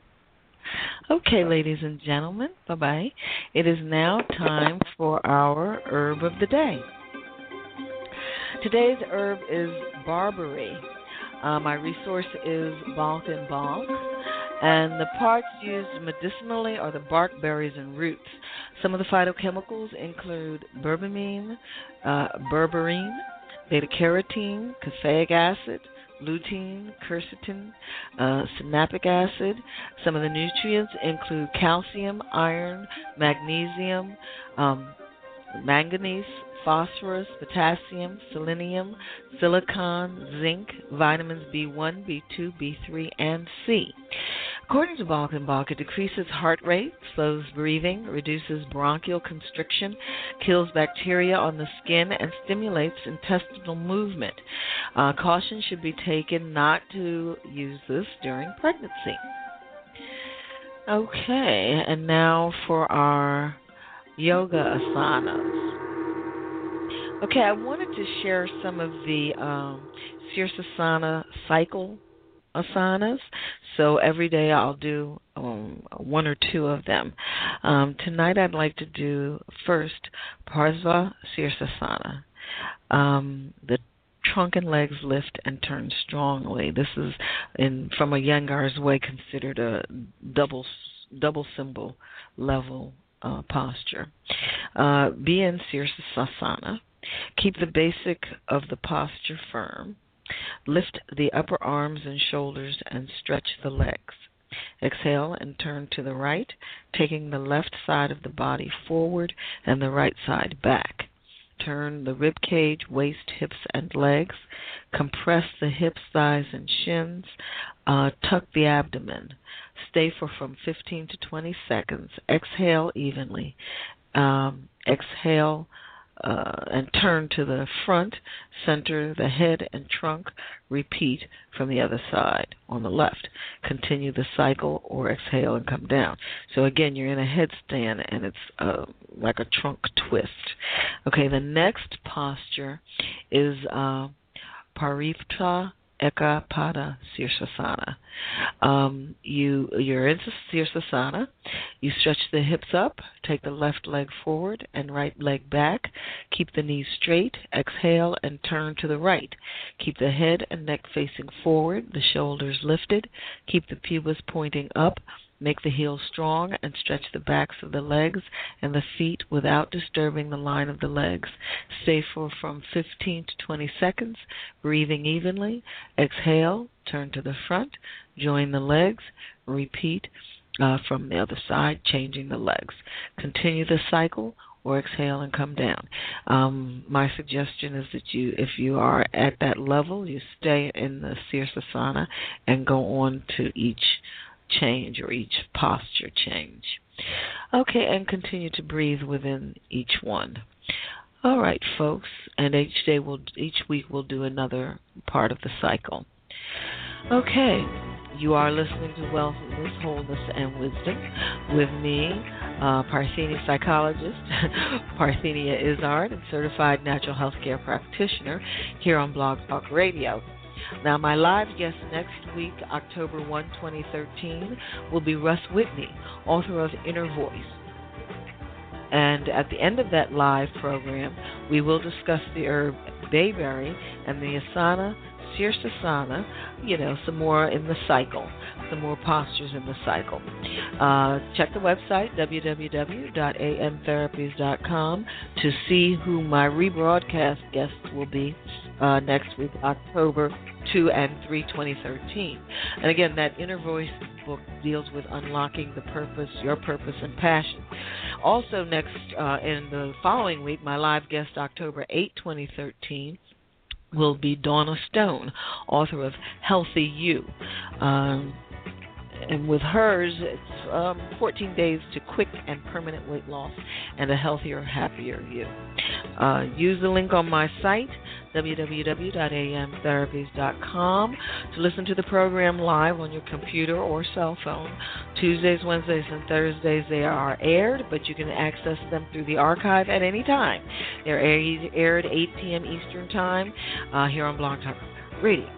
Okay, ladies and gentlemen, bye bye. It is now time for our herb of the day. Today's herb is barberry. Uh, my resource is Balch and Balch. And the parts used medicinally are the bark, berries, and roots. Some of the phytochemicals include berberine, uh, berberine, beta carotene, caffeic acid, lutein, quercetin, uh, sinapic acid. Some of the nutrients include calcium, iron, magnesium, um, manganese, phosphorus, potassium, selenium, silicon, zinc, vitamins B1, B2, B3, and C. According to Balch and Balch, it decreases heart rate, slows breathing, reduces bronchial constriction, kills bacteria on the skin, and stimulates intestinal movement. Uh, caution should be taken not to use this during pregnancy. Okay, and now for our yoga asanas. Okay, I wanted to share some of the um, Sirsasana cycle asanas. So every day I'll do um, one or two of them. Um, tonight I'd like to do first Parsva Sirsasana. Um, the trunk and legs lift and turn strongly. This is in from a Iyengar's way considered a double double symbol level uh, posture. Uh, be in Sirsasana. Keep the basic of the posture firm. Lift the upper arms and shoulders and stretch the legs. Exhale and turn to the right, taking the left side of the body forward and the right side back. Turn the rib cage, waist, hips, and legs. Compress the hips, thighs, and shins. Uh, tuck the abdomen. Stay for from 15 to 20 seconds. Exhale evenly. Um, exhale uh, and turn to the front, center the head and trunk. Repeat from the other side on the left. Continue the cycle or exhale and come down. So again, you're in a headstand and it's uh, like a trunk twist. Okay, the next posture is uh, Ekapada Sirsasana. Um, you you're in Sirsasana. You stretch the hips up, take the left leg forward and right leg back. Keep the knees straight. Exhale and turn to the right. Keep the head and neck facing forward, the shoulders lifted. Keep the pubis pointing up. Make the heels strong and stretch the backs of the legs and the feet without disturbing the line of the legs. Stay for from 15 to 20 seconds, breathing evenly. Exhale, turn to the front, join the legs, repeat uh, from the other side, changing the legs. Continue the cycle or exhale and come down. Um, my suggestion is that you, if you are at that level, you stay in the Sirsasana and go on to each change or each posture change. Okay, and continue to breathe within each one. All right, folks, and each day will each week we'll do another part of the cycle. Okay, you are listening to Wellness, Wholeness, and Wisdom with me, uh, Parthenia psychologist, Parthenia Izzard, and certified natural health care practitioner here on Blog Talk Radio. Now, my live guest next week, October 1, 2013, will be Russ Whitney, author of Inner Voice. And at the end of that live program, we will discuss the herb bayberry and the asana, sirsasana, you know, some more in the cycle, some more postures in the cycle. Uh, check the website, www.amtherapies.com, to see who my rebroadcast guests will be uh, next week, October 2 and 3, 2013. And again, that Inner Voice book deals with unlocking the purpose, your purpose, and passion. Also, next uh, in the following week, my live guest, October 8, 2013 will be Donna Stone, author of Healthy You. Um, and with hers, it's um, 14 days to quick and permanent weight loss and a healthier, happier you. Uh, use the link on my site, www.amtherapies.com, to listen to the program live on your computer or cell phone. Tuesdays, Wednesdays, and Thursdays they are aired, but you can access them through the archive at any time. They're aired 8 p.m. Eastern Time uh, here on Blog Talk Radio.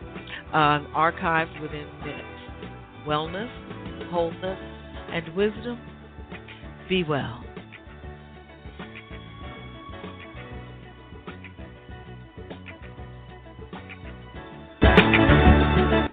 Uh, archived within minutes. Wellness, wholeness, and wisdom. Be well.